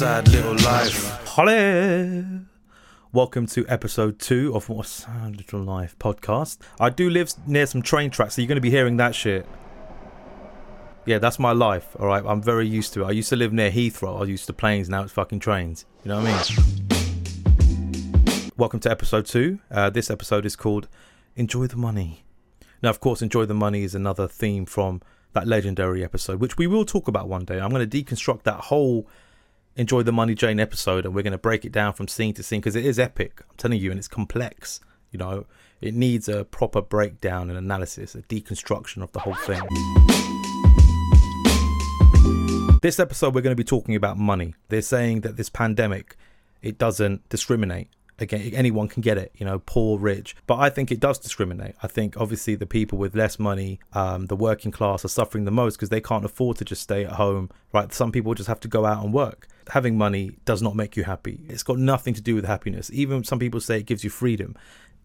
sad little life. Holly. Welcome to episode two of What a Sad Little Life podcast. I do live near some train tracks, so you're going to be hearing that shit. Yeah, that's my life, all right? I'm very used to it. I used to live near Heathrow. I was used to planes, now it's fucking trains. You know what I mean? Welcome to episode two. Uh, this episode is called Enjoy the Money. Now, of course, Enjoy the Money is another theme from that legendary episode, which we will talk about one day. I'm going to deconstruct that whole Enjoy the Money Jane episode and we're going to break it down from scene to scene because it is epic. I'm telling you, and it's complex. You know, it needs a proper breakdown and analysis, a deconstruction of the whole thing. This episode, we're going to be talking about money. They're saying that this pandemic, it doesn't discriminate. Again, anyone can get it, you know, poor, rich. But I think it does discriminate. I think obviously the people with less money, um, the working class, are suffering the most because they can't afford to just stay at home, right? Some people just have to go out and work. Having money does not make you happy. It's got nothing to do with happiness. Even some people say it gives you freedom.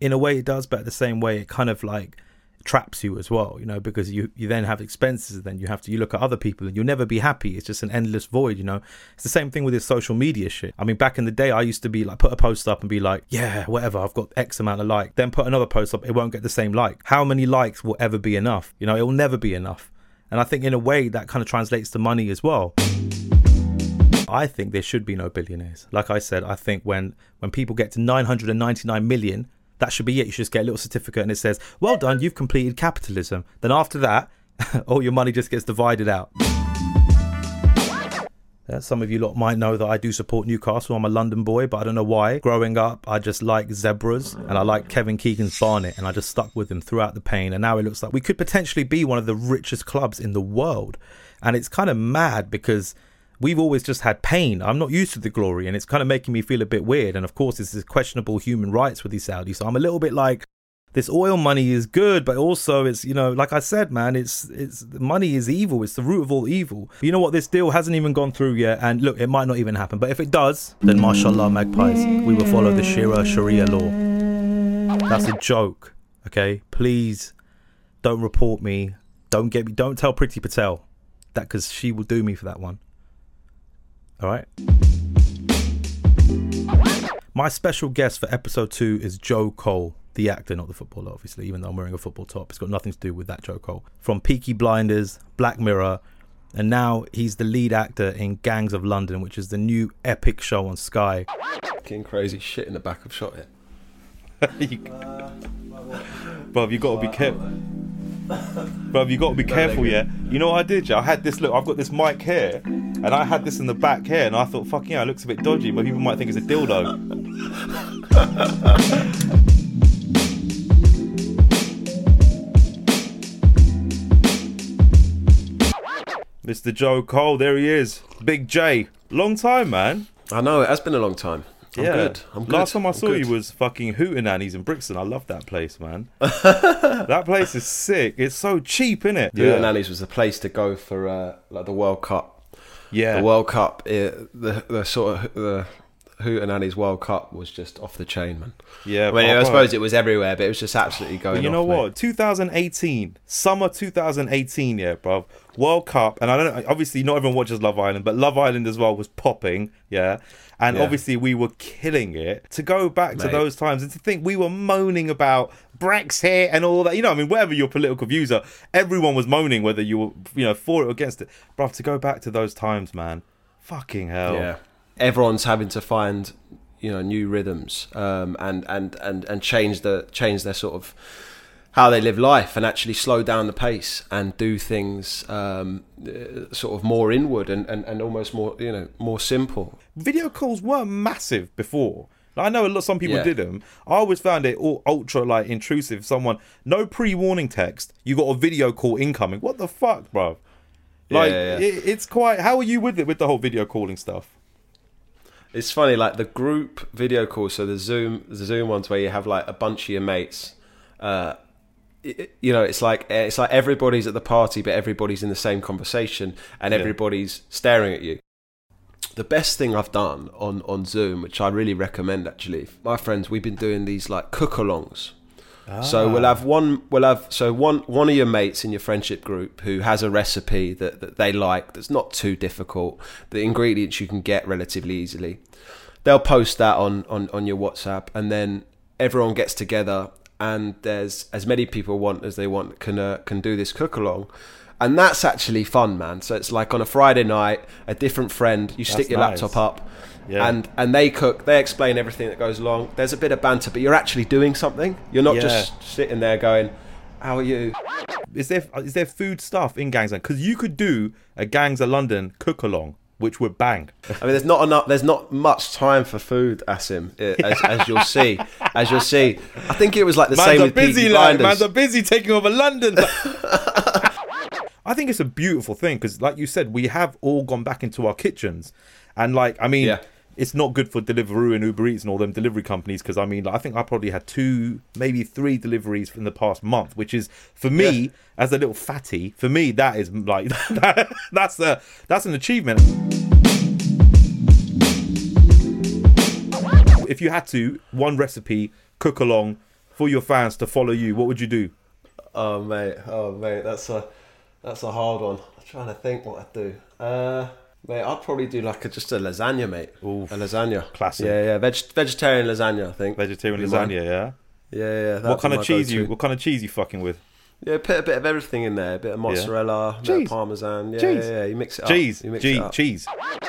In a way, it does, but at the same way, it kind of like traps you as well you know because you you then have expenses then you have to you look at other people and you'll never be happy. It's just an endless void you know. It's the same thing with this social media shit. I mean back in the day i used to be like put a post up and be like yeah whatever i've got x amount of like then put another post up it won't get the same like. How many likes will ever be enough? You know it will never be enough. And i think in a way that kind of translates to money as well. I think there should be no billionaires. Like I said, I think when when people get to 999 million, that should be it. You should just get a little certificate and it says, well done, you've completed capitalism. Then after that, all your money just gets divided out. Yeah, some of you lot might know that I do support Newcastle. I'm a London boy, but I don't know why. Growing up, I just like zebras and I like Kevin Keegan's Barnet, and I just stuck with him throughout the pain. And now it looks like we could potentially be one of the richest clubs in the world. And it's kind of mad because we've always just had pain. I'm not used to the glory, and it's kind of making me feel a bit weird. And of course, this is questionable human rights with these Saudis. So I'm a little bit like, this oil money is good, but also it's you know, like I said, man, it's it's money is evil. It's the root of all evil. You know what? This deal hasn't even gone through yet, and look, it might not even happen. But if it does, then mashallah, magpies, we will follow the Shira Sharia law. That's a joke, okay? Please don't report me. Don't get me. Don't tell Priti Patel that because she will do me for that one. All right. My special guest for episode two is Joe Cole, the actor, not the footballer, obviously, even though I'm wearing a football top. It's got nothing to do with that Joe Cole. From Peaky Blinders, Black Mirror, and now he's the lead actor in Gangs of London, which is the new epic show on Sky. Fucking crazy shit in the back. I've shot it. Bro, you got to be careful. Bro, you got to be careful, yeah. You know what I did? Yeah, I had this look. I've got this mic here, and I had this in the back here, and I thought, fuck yeah, it looks a bit dodgy, but people might think it's a dildo. Mr. Joe Cole, there he is. Big J. Long time, man. I know it has been a long time. I'm good. I'm good. Last time I saw you was fucking Hootenannies in Brixton. I love that place, man. that place is sick. It's so cheap, innit? it? Yeah. Nannies was the place to go for uh, like the World Cup. Yeah. The World Cup, uh, the the sort of the Hootenannies World Cup was just off the chain, man. yeah. I mean, I suppose it was everywhere, but it was just absolutely going. But you know off, mate. what? 2018, summer 2018, yeah, bro. World Cup, and I don't know. Obviously, not everyone watches Love Island, but Love Island as well was popping, yeah. And Yeah. obviously, we were killing it. To go back to those times and to think we were moaning about Brexit and all that, you know, I mean, whatever your political views are, everyone was moaning whether you were, you know, for it or against it, bro. To go back to those times, man, fucking hell. Yeah, everyone's having to find you know new rhythms um, and and and and change the change their sort of how they live life and actually slow down the pace and do things um, uh, sort of more inward and, and, and almost more you know more simple. video calls were massive before. Like, I know a lot. Some people Yeah. did them. I always found it all ultra like intrusive. Someone no pre-warning text. You got a video call incoming. What the fuck, bro? Like Yeah, yeah. It, it's quite. How are you with it with the whole video calling stuff? It's funny, like the group video calls, so the Zoom, the Zoom ones where you have like a bunch of your mates. Uh, you know, it's like eh, it's like everybody's at the party, but everybody's in the same conversation, and Yeah. everybody's staring at you. The best thing I've done on on Zoom, which I really recommend, actually, my friends, we've been doing these like cook-alongs, So ah. we'll have one. We'll have so one one of your mates in your friendship group who has a recipe that, that they like that's not too difficult. The ingredients you can get relatively easily. They'll post that on on on your WhatsApp, and then everyone gets together, and there's as many people want as they want can uh, can do this cook along. And that's actually fun, man. So it's like on a Friday night, a different friend, you stick That's your nice. laptop up, Yeah. and and they cook. They explain everything that goes along. There's a bit of banter, but you're actually doing something. You're not Yeah. just sitting there going, "How are you?" is there is there food stuff in Gangs because you could do a Gangs of London cook along, which would bang. I mean, there's not enough. There's not much time for food, Asim, as, as you'll see. As you'll see, I think it was like the Man's same with busy, like, man's are busy taking over London. I think it's a beautiful thing because, like you said, we have all gone back into our kitchens, and like, I mean, Yeah. It's not good for Deliveroo and Uber Eats and all them delivery companies because I mean, like, I think I probably had two, maybe three deliveries in the past month, which is for me Yeah. as a little fatty. For me, that is like that, that's a that's an achievement. If you had to one recipe cook along for your fans to follow you, what would you do? Oh mate, oh mate, that's a that's a hard one. I'm trying to think what I'd do. Uh, mate, I'd probably do like a, just a lasagna, mate. Oof. A lasagna, Classic. Yeah, yeah, Veg- vegetarian lasagna. I think Vegetarian mine. lasagna, yeah. Yeah, yeah. What kind of cheese you? go-to. What kind of cheese you fucking with? Yeah, put a bit of everything in there. A bit of mozzarella, a bit of parmesan. Yeah, Cheese. yeah, yeah. You mix it up. Cheese, You mix G, it up. cheese.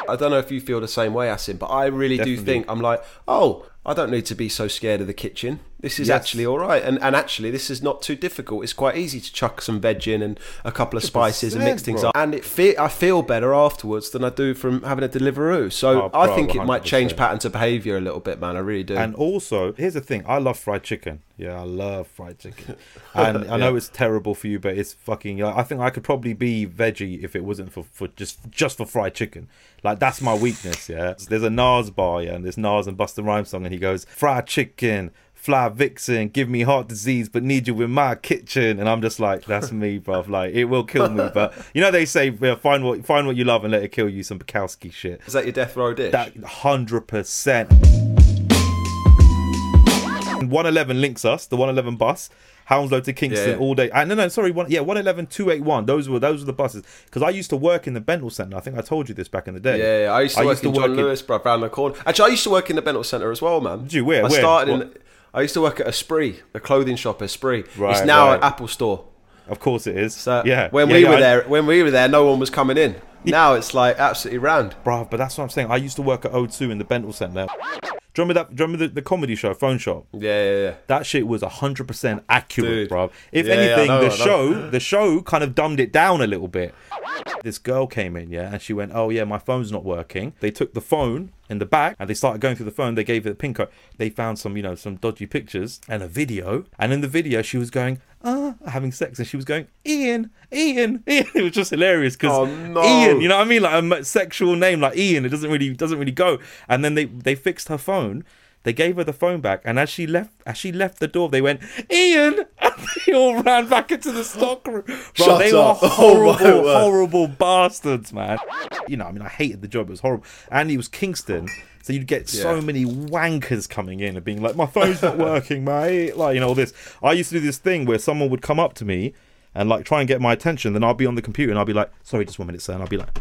I don't know if you feel the same way, Asim, but I really Definitely. do think I'm like, oh, I don't need to be so scared of the kitchen. This is Yes. actually all right, and and actually, this is not too difficult. It's quite easy to chuck some veg in and a couple of spices and mix things bro. up, and it fe- I feel better afterwards than I do from having a Deliveroo. So Oh, I bro, think it might change patterns of behaviour a little bit, man. I really do. And also, here's the thing: I love fried chicken. Yeah, I love fried chicken. And I know it's terrible for you, but it's fucking. I think I could probably be veggie if it wasn't for, for just just for fried chicken. Like that's my weakness. Yeah. There's a Nas bar, yeah, and there's Nas and Busta Rhymes song, and he goes, "Fried chicken." Fly vixen, give me heart disease, but need you in my kitchen, and I'm just like, that's me, bruv. Like, it will kill me, but you know they say, yeah, find what find what you love and let it kill you. Some Bukowski shit. is that your death row dish? That hundred percent. One eleven links us. The one eleven bus, Hounslow to Kingston Yeah, yeah. all day. No, no, sorry. One, yeah, 111, 281. Those were those were the buses. Because I used to work in the Bentall Centre. I think I told you this back in the day. yeah, yeah, I used to I work used to in John work in- Lewis, bro, around the corner. Actually, I used to work in the Bentall Centre as well, man. Did you? Where? I Where? started in. I used to work at a Spree, a clothing shop, a Spree. Right, it's now right. an Apple store. Of course it is. So yeah. when Yeah, we yeah, were I- there, when we were there, no one was coming in. Now it's like absolutely round. Bruv, but that's what I'm saying. I used to work at O2 in the Bentall Centre. Do you remember that? Do you remember the, the comedy show, Phone Shop? Yeah, yeah, yeah. That shit was hundred percent accurate, Dude. bruv. If Yeah, yeah, anything, know, the show, the show kind of dumbed it down a little bit. This girl came in, yeah, and she went, "Oh yeah, my phone's not working." They took the phone in the back and they started going through the phone. They gave it a pin code. They found some, you know, some dodgy pictures and a video. And in the video, she was going, "Ah, having sex," and she was going, "Ian, Ian, Ian." It was just hilarious because Oh, no. Ian, you know what I mean, like a sexual name like Ian. It doesn't really doesn't really go. And then they they fixed her phone. They gave her the phone back, and as she left, as she left the door, they went, "Ian!" And they all ran back into the stock room. Bro, they up. were Oh, horrible, word. horrible bastards, man. You know, I mean, I hated the job; it was horrible. And it was Kingston, so you'd get so many wankers coming in and being like, "My phone's not working, mate." Like, you know, all this. I used to do this thing where someone would come up to me and like try and get my attention. Then I'd be on the computer and I'd be like, "Sorry, just one minute, sir," and I'd be like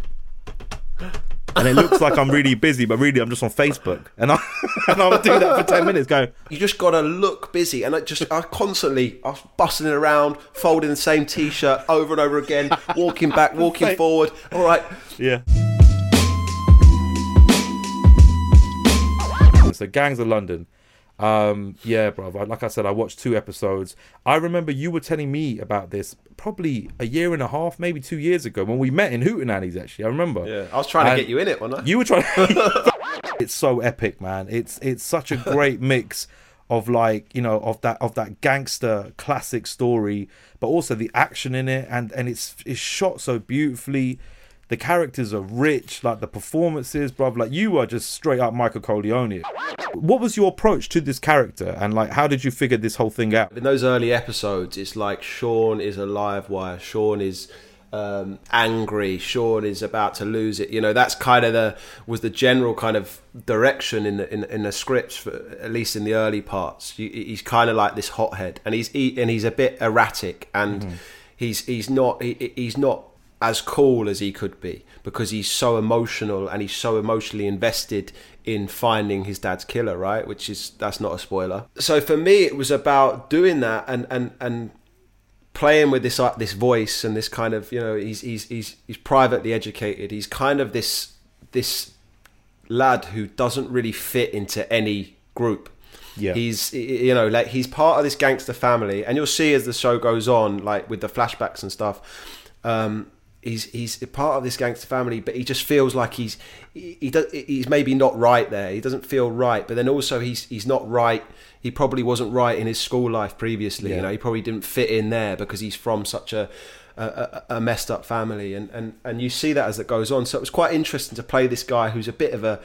and it looks like I'm really busy, but really I'm just on Facebook, and I and I'll do that for ten minutes. Go, You just gotta look busy, and I just I constantly I was bustling around, folding the same T-shirt over and over again, walking back, walking forward. All right, yeah. So, Gangs of London. Um, yeah, bro. Like I said, I watched two episodes. I remember you were telling me about this probably a year and a half, maybe two years ago when we met in Hootenannies. Actually, I remember. yeah, I was trying And to get you in it, wasn't I? You were trying. To... it's so epic, man. It's it's such a great mix of like you know of that of that gangster classic story, but also the action in it, and and it's it's shot so beautifully. The characters are rich, like the performances, bruv. Like you are just straight up Michael Corleone. What was your approach to this character, and like how did you figure this whole thing out? in those early episodes, it's like Sean is a live wire. Sean is um, angry. Sean is about to lose it. You know, that's kind of the was the general kind of direction in the in, in the scripts for at least in the early parts. he's kind of like this hothead, and he's he, and he's a bit erratic, and mm-hmm. he's he's not he, he's not as cool as he could be because he's so emotional and he's so emotionally invested in finding his dad's killer right which is that's not a spoiler so for me it was about doing that and and and playing with this uh, this voice and this kind of you know he's he's he's he's privately educated. He's kind of this this lad who doesn't really fit into any group. Yeah. He's you know like he's part of this gangster family, and you'll see as the show goes on, like with the flashbacks and stuff. Um, he's he's part of this gangster family, but he just feels like he's he, he does he's maybe not right there. He doesn't feel right, but then also he's he's not right he probably wasn't right in his school life previously. Yeah. You know, he probably didn't fit in there because he's from such a a, a, messed up family, and, and and you see that as it goes on. So it was quite interesting to play this guy who's a bit of a,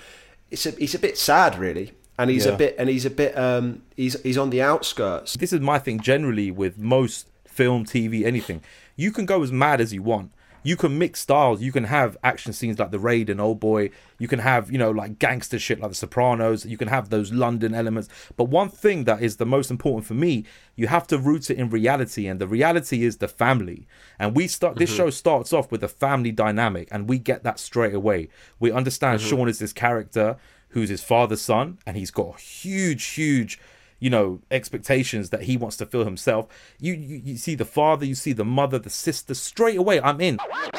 it's a he's a bit sad really, and he's yeah. a bit and he's a bit um he's he's on the outskirts. This is my thing generally with most film, TV, anything. You can go as mad as you want you can mix styles. You can have action scenes like The Raid and Old Boy. You can have, you know, like gangster shit like The Sopranos. You can have those London elements. But one thing that is the most important for me, you have to root it in reality. And the reality is the family. And we start, mm-hmm. this show starts off with a family dynamic, and we get that straight away. We understand mm-hmm. Sean is this character who's his father's son, and he's got a huge, huge you know expectations that he wants to fill himself you, you, you see the father you see the mother the sister straight away i'm in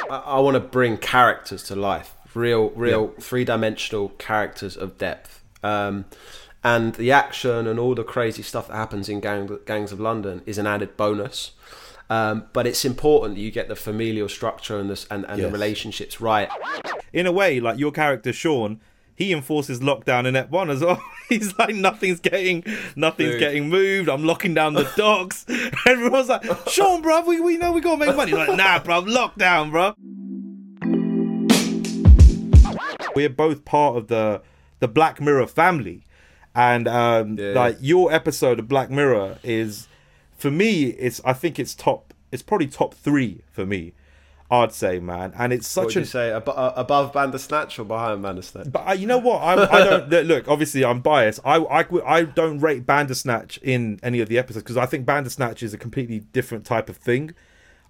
i, I want to bring characters to life real real yeah. three-dimensional characters of depth um, and the action and all the crazy stuff that happens in Gang, gangs of london is an added bonus um, but it's important that you get the familial structure and, this, and, and yes. the relationships right. In a way, like your character Sean, he enforces lockdown in Ep One as well. He's like, nothing's getting, nothing's Dude. getting moved. I'm locking down the docks. Everyone's like, Sean, bro, we, we know we gotta make money. He's like, nah, bro, lockdown, bro. We're both part of the the Black Mirror family, and um, yeah. like your episode of Black Mirror is, for me, it's I think it's top. It's probably top three for me I'd say, man, and it's such a say ab- uh, above Bandersnatch or behind Bandersnatch. But uh, you know what? I'm, I don't look. Obviously, I'm biased. I, I I don't rate Bandersnatch in any of the episodes because I think Bandersnatch is a completely different type of thing.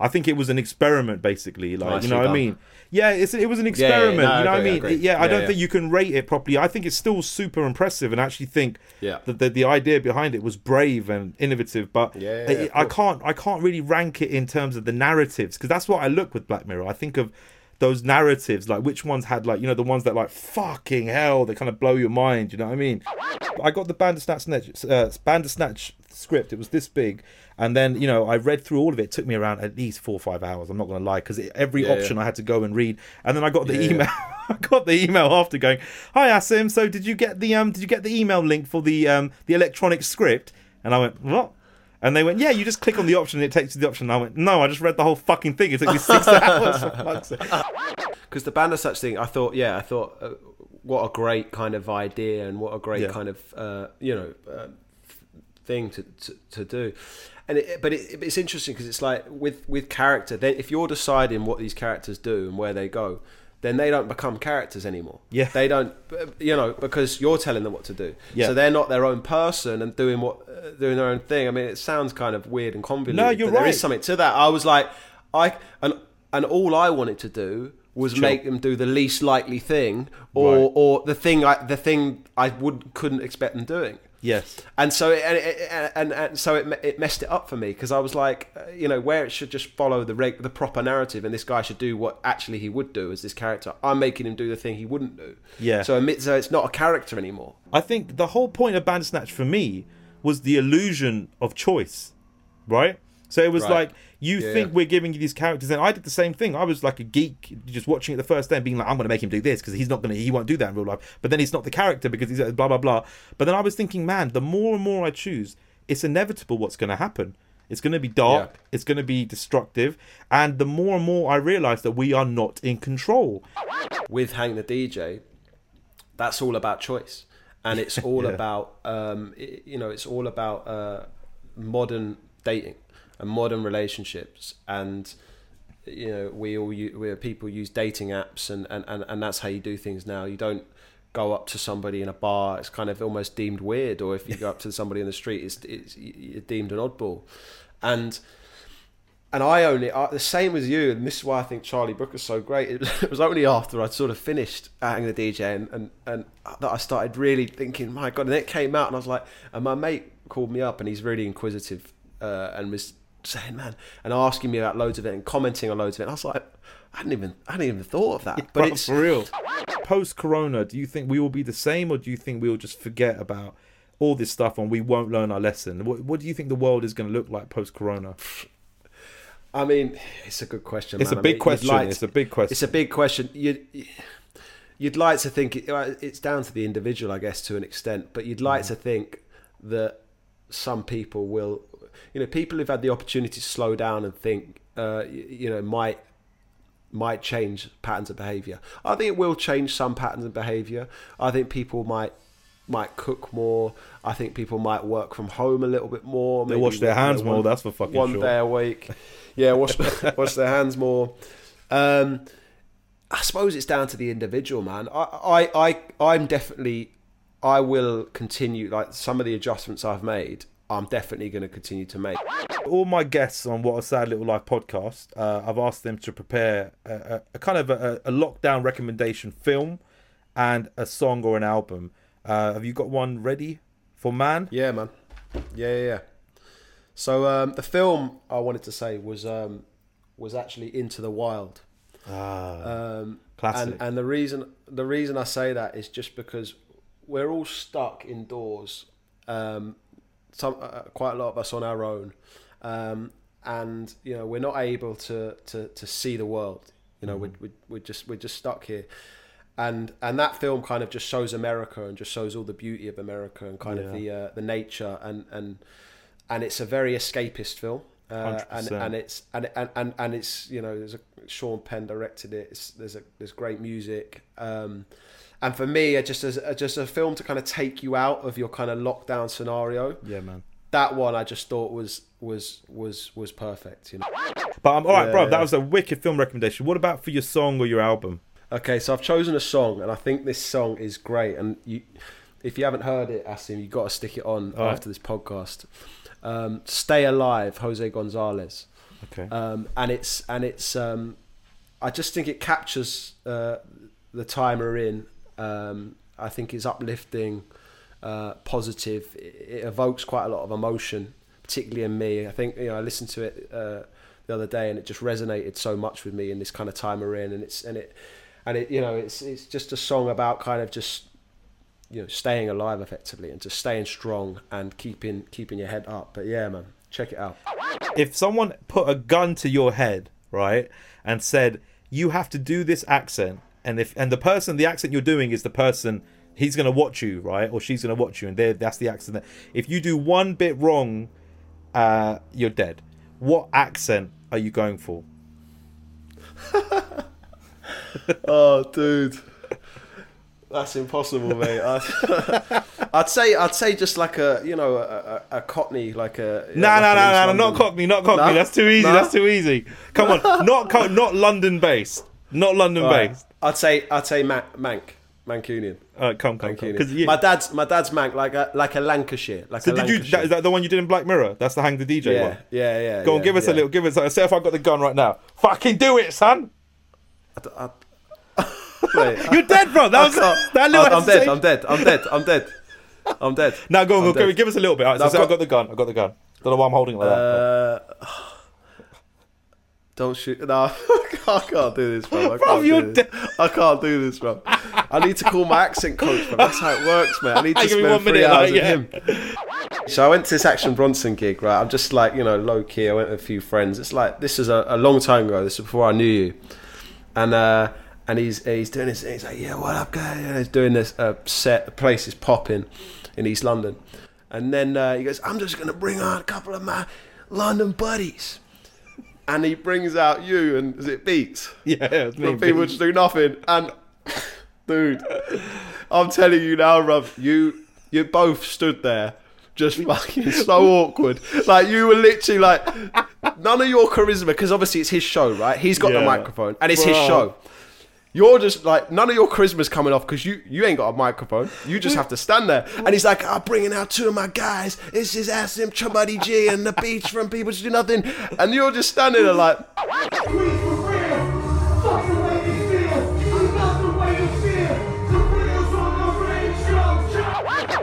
I think it was an experiment, basically. Like, you know what I mean? Yeah, it's, it was an experiment. Yeah, yeah, no, you know what I mean? I yeah, I don't think you can rate it properly. I think it's still super impressive, and I actually think yeah. that the, the idea behind it was brave and innovative. But yeah, it, I can't I can't really rank it in terms of the narratives because that's what I look with Black Mirror. I think of those narratives, like which ones had like you know the ones that like fucking hell, they kind of blow your mind. You know what I mean? I got the Bandersnatch uh, Bandersnatch script. It was this big, and then, you know, I read through all of it. It took me around at least four or five hours. I'm not going to lie, because every yeah, option yeah. I had to go and read. And then I got the yeah, email. I got the email after going, "Hi Asim, so did you get the um did you get the email link for the um the electronic script?" And I went, "What?" And they went, "Yeah, you just click on the option and it takes you to the option." And I went, "No, I just read the whole fucking thing. It took me six hours." Because the Bandersnatch thing, I thought, yeah, I thought, uh, what a great kind of idea and what a great kind of uh, you know uh, thing to, to, to do and it, but it, it's interesting because it's like with with character. Then if you're deciding what these characters do and where they go, then they don't become characters anymore. Yeah, they don't. You know, because you're telling them what to do. Yeah. So they're not their own person and doing what uh, doing their own thing. I mean, it sounds kind of weird and convoluted. No, you're right. There is something to that. I was like, I and and all I wanted to do was sure. make them do the least likely thing or right. or the thing I the thing I would couldn't expect them doing. Yes, and so it, and, and, and so it it messed it up for me because I was like, uh, you know, where it should just follow the reg- the proper narrative, and this guy should do what actually he would do as this character. I'm making him do the thing he wouldn't do. Yeah. So, so it's not a character anymore. I think the whole point of Bandersnatch for me was the illusion of choice, right? So it was right. like you yeah. think we're giving you these characters, and I did the same thing. I was like a geek, just watching it the first day, and being like, "I'm going to make him do this because he's not going to, he won't do that in real life." But then he's not the character because he's blah blah blah. But then I was thinking, man, the more and more I choose, it's inevitable what's going to happen. It's going to be dark. Yeah. It's going to be destructive, and the more and more I realize that we are not in control. With Hang the DJ, that's all about choice, and it's all yeah. about um, it, you know, it's all about uh, modern dating and modern relationships. And you know we all we people use dating apps and, and, and, and that's how you do things now. You don't go up to somebody in a bar. It's kind of almost deemed weird. Or if you go up to somebody in the street it's, it's you're deemed an oddball. And and I only I, the same as you and this is why I think Charlie Brooker's so great. It, it was only after I'd sort of finished acting the DJ and, and, and that I started really thinking my god and it came out and I was like and my mate called me up and he's really inquisitive uh, and was saying, man, and asking me about loads of it and commenting on loads of it. And I was like, I hadn't even, I hadn't even thought of that. Yeah, but it's for real. Post Corona, do you think we will be the same, or do you think we will just forget about all this stuff and we won't learn our lesson? What, what do you think the world is going to look like post Corona? I mean, it's a good question. It's man. a I big mean, question. like it's a big question. It's a big question. You'd, you'd like to think it, it's down to the individual, I guess, to an extent. But you'd like mm. to think that some people will, you know, people who've had the opportunity to slow down and think, uh, you, know, might might change patterns of behaviour. I think it will change some patterns of behaviour. I think people might might cook more. I think people might work from home a little bit more. they wash their hands one- more. That's for fucking one sure. day a week. Yeah, wash wash their hands more. Um, I suppose it's down to the individual, man. I, I, I, I'm definitely, I will continue. Like some of the adjustments I've made, I'm definitely going to continue to make. all my guests on What a Sad Little Life podcast, uh, I've asked them to prepare a, a, a kind of a, a lockdown recommendation film and a song or an album. Uh, have you got one ready for man? Yeah, man. Yeah, yeah. yeah. So um, the film I wanted to say was um, was actually Into the Wild. Ah, Um, classic. And, and the reason the reason I say that is just because we're all stuck indoors. Um, some uh, quite a lot of us on our own, um, and you know we're not able to to, to see the world. You know we're, we're we're just we're just stuck here, and and that film kind of just shows America and just shows all the beauty of America and kind of the uh, the nature and and and it's a very escapist film. Uh, and and it's and, and and and it's you know there's a Sean Penn directed it. It's, there's a there's great music, um, and for me, it just as a, just a film to kind of take you out of your kind of lockdown scenario. yeah, man. That one I just thought was was was was perfect. You know. But um, all right, bro. Yeah. That was a wicked film recommendation. What about for your song or your album? Okay, so I've chosen a song, and I think this song is great. And you, if you haven't heard it, Asim, you have got to stick it on All right. after this podcast. Um, Stay Alive, Jose Gonzalez. Okay. um, and it's and it's um, I just think it captures uh, the time we're in. Um, I think it's uplifting, uh, positive. It, it evokes quite a lot of emotion, particularly in me. I think you know I listened to it uh, the other day and it just resonated so much with me in this kind of time we're in, and it's and it and it you know it's it's just a song about kind of just you know staying alive effectively and just staying strong and keeping keeping your head up. But yeah, man, check it out. if someone put a gun to your head, right, and said you have to do this accent, and if and the person, the accent you're doing is the person he's gonna watch you, right, or she's gonna watch you, and that's the accent. That, if you do one bit wrong, uh, you're dead. What accent are you going for? Oh, dude, that's impossible, mate. I, I'd say I'd say just like a you know a, a, a Cockney, like a No, no, no, no, no, not Cockney, not Cockney. No? That's too easy. No? That's too easy. Come on, not co- not London based, not London Right. based. I'd say I'd say Man- Manc, Mancunian. Right, come, come. Because you, my dad's my dad's Manc, like a like a Lancashire, like so a did you? Lancashire. That, is that the one you did in Black Mirror? That's the Hang the DJ yeah, one. yeah, yeah. Go on, yeah, give us a little. Give us. A, say if I got the gun right now. Fucking do it, son. I- Wait, You're dead, bro. That was that little. I'm dead. I'm dead. I'm dead. I'm dead. I'm dead. Now go on, I'm go, dead. give us a little bit. All right, so I've say I got- got the gun. I got the gun. Don't know why I'm holding it like that. Uh, don't shoot. No, I can't do this, bro. I Bro, can't you're do this. I can't do this, bro. I need to call my accent coach, bro. That's how it works, man. I need to Give me spend one three minute, hours like, with him. So I went to this Action Bronson gig, right? I'm just like, you know, low key. I went with a few friends. It's like this is a, a long time ago. This is before I knew you, and uh, and he's he's doing this. He's like, yeah, what up, guy? And he's doing this uh, set. The place is popping in East London, and then uh, he goes, I'm just gonna bring on a couple of my London buddies. And he brings out you and is it beats? yeah, it's me. People just do nothing. And dude, I'm telling you now, Rob, you you both stood there just fucking so awkward. Like you were literally like none of your charisma, because obviously it's his show, right? He's got the microphone, and it's his show. You're just like none of your charisma's coming off because you you ain't got a microphone. You just have to stand there. And he's like, I'm bringing out two of my guys. This is Asim Chabuddy G and the Beats from People Just Do Nothing. And you're just standing there like.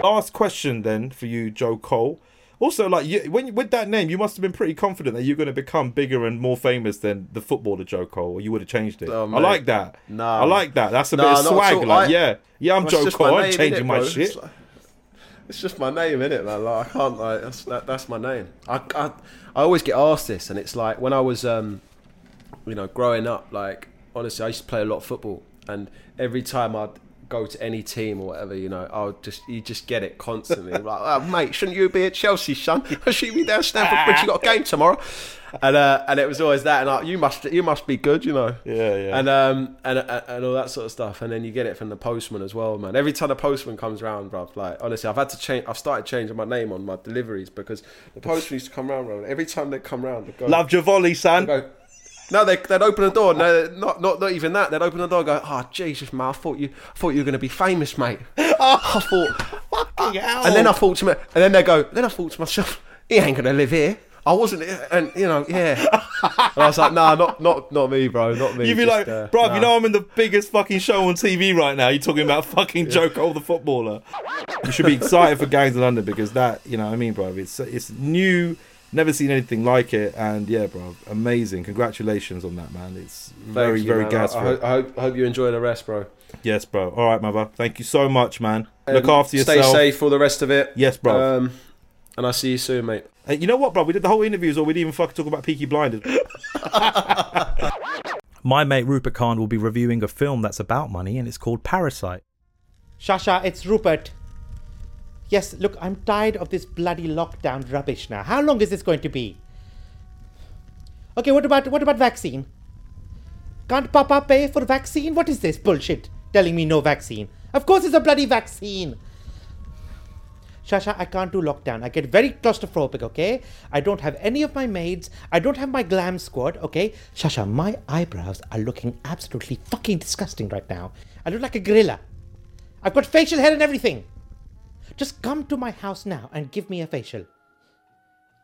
Last question then for you, Joe Cole. Also, like you, when with that name, you must have been pretty confident that you're going to become bigger and more famous than the footballer Joe Cole, or you would have changed it. Oh, I like that. No, I like that. That's a Nah, bit of swag. Like, I- yeah, yeah, I'm Joe Cole. I'm changing innit, my bro? shit. It's, like- it's just my name, innit, man? Like, I can't like that's that, that's my name. I, I I always get asked this, and it's like when I was um, you know, growing up. Like honestly, I used to play a lot of football, and every time I'd go to any team or whatever, you know, I'll just you just get it constantly. like, oh, mate, shouldn't you be at Chelsea, son? Should you be down Stamford Bridge? You got a game tomorrow. And uh, and it was always that, and like, you must you must be good, you know. Yeah, yeah. And um and, and and all that sort of stuff, and then you get it from the postman as well, man. Every time the postman comes round, bruv, like honestly, I've had to change. I've started changing my name on my deliveries because the postman used to come round, bro. Every time they come round, go, Love your volley, son. No, they they'd open the door. No, not not not even that. They'd open the door. and Go, oh Jesus, man! I thought you I thought you were gonna be famous, mate. I thought, Fucking hell. and then I thought to me, and then they go, then I thought to myself, he ain't gonna live here. I wasn't, and you know, yeah. And I was like, nah, not not not me, bro, not me. You'd be Just, like, uh, bro, nah." you know I'm in the biggest fucking show on TV right now. You're talking about fucking Joe Cole, the footballer. You should be excited for Gangs of London because that, you know what I mean, bro? It's it's new, never seen anything like it. And yeah, bro, amazing. Congratulations on that, man. It's very, you, very man. gas I, I, hope, I hope I hope you enjoy the rest, bro. Yes, bro. All right, mother. Thank you so much, man. Look Um, after yourself. Stay safe for the rest of it. Yes, bro. Um, and I'll see you soon, mate. Hey, you know what, bro? We did the whole interview, so we didn't even fucking talk about Peaky Blinders. My mate Rupert Khan will be reviewing a film that's about money, and it's called Parasite. Shasha, it's Rupert. Yes, look, I'm tired of this bloody lockdown rubbish now. How long is this going to be? Okay, what about what about vaccine? Can't Papa pay eh, for vaccine? What is this bullshit? Telling me no vaccine. Of course it's a bloody vaccine. Shasha, I can't do lockdown. I get very claustrophobic, okay? I don't have any of my maids. I don't have my glam squad, okay? Shasha, my eyebrows are looking absolutely fucking disgusting right now. I look like a gorilla. I've got facial hair and everything. Just come to my house now and give me a facial.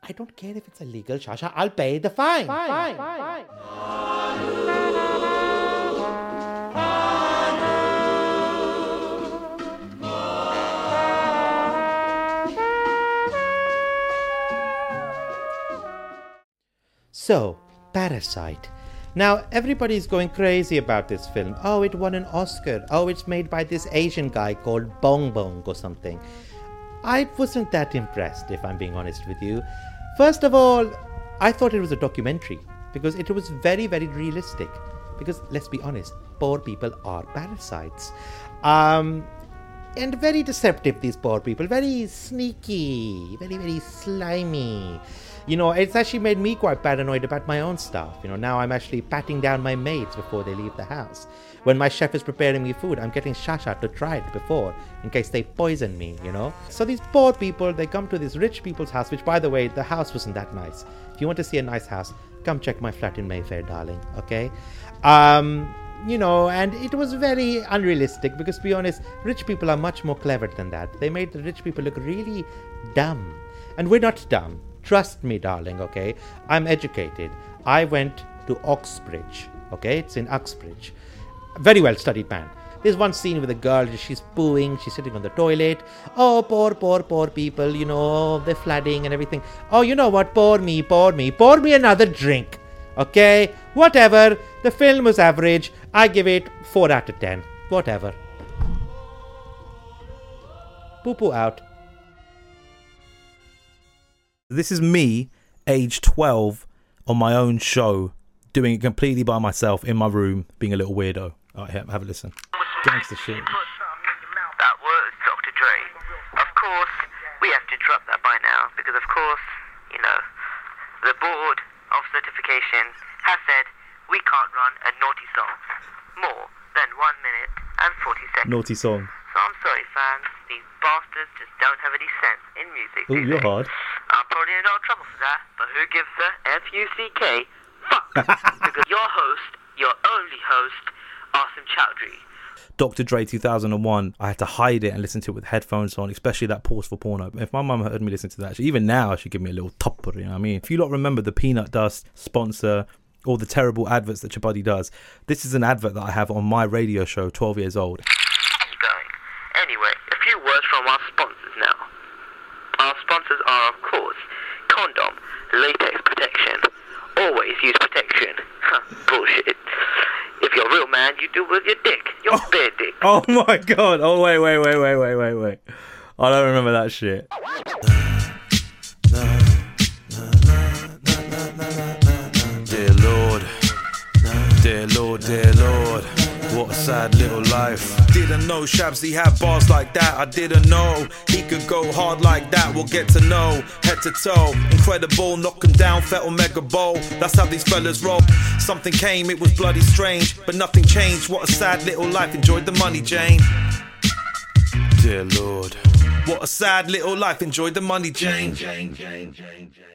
I don't care if it's illegal, Shasha. I'll pay the fine. Fine, fine, fine. So, Parasite. Now, everybody's going crazy about this film. Oh, it won an Oscar. Oh, it's made by this Asian guy called Bong Bong or something. I wasn't that impressed, if I'm being honest with you. First of all, I thought it was a documentary because it was very, very realistic. Because let's be honest, poor people are parasites. Um, and very deceptive these poor people very sneaky very very slimy you know it's actually made me quite paranoid about my own stuff you know now i'm actually patting down my maids before they leave the house when my chef is preparing me food i'm getting shasha to try it before in case they poison me you know so these poor people they come to this rich people's house which by the way the house wasn't that nice if you want to see a nice house come check my flat in mayfair darling okay um you know, and it was very unrealistic because, to be honest, rich people are much more clever than that. They made the rich people look really dumb. And we're not dumb. Trust me, darling, okay? I'm educated. I went to Oxbridge, okay? It's in Uxbridge. Very well studied man. There's one scene with a girl, she's booing, she's sitting on the toilet. Oh, poor, poor, poor people, you know, they're flooding and everything. Oh, you know what? Pour me, pour me, pour me another drink. Okay, whatever. The film was average. I give it 4 out of 10. Whatever. Poo poo out. This is me, age 12, on my own show, doing it completely by myself in my room, being a little weirdo. All right, here, have a listen. Gangster shit. That was Dr. Dre. Of course, we have to drop that by now because, of course, you know, the board of certification has said we can't run a naughty song more than one minute and 40 seconds. Naughty song. So I'm sorry, fans. These bastards just don't have any sense in music. Oh, you're hard. I'm probably in a trouble for that, but who gives a F? U C K. Fuck. because your host, your only host, Awesome Chowdhury. Dr. Dre 2001, I had to hide it and listen to it with headphones on, especially that pause for porno. If my mum heard me listen to that, she, even now she'd give me a little topper, you know what I mean? If you lot remember the Peanut Dust sponsor, all the terrible adverts that your buddy does, this is an advert that I have on my radio show, 12 years old. Anyway, a few words from our sponsors now. Our sponsors are, of course, latex protection. Always use protection. Huh, Bullshit. If you're a real man, you do with your dick, your oh. bare dick. Oh my god. Oh, wait, wait, wait, wait, wait, wait, wait. I don't remember that shit. Dear Lord, dear Lord, dear Lord, what a sad little life. Didn't know Shabsy had bars like that. I didn't know he could go hard like that. We'll get to know head to toe. Incredible, knock 'em down, felt mega bowl. That's how these fellas roll. Something came, it was bloody strange, but nothing changed. What a sad little life. Enjoyed the money, Jane. Dear Lord, what a sad little life. Enjoyed the money, Jane. Jane, Jane, Jane, Jane.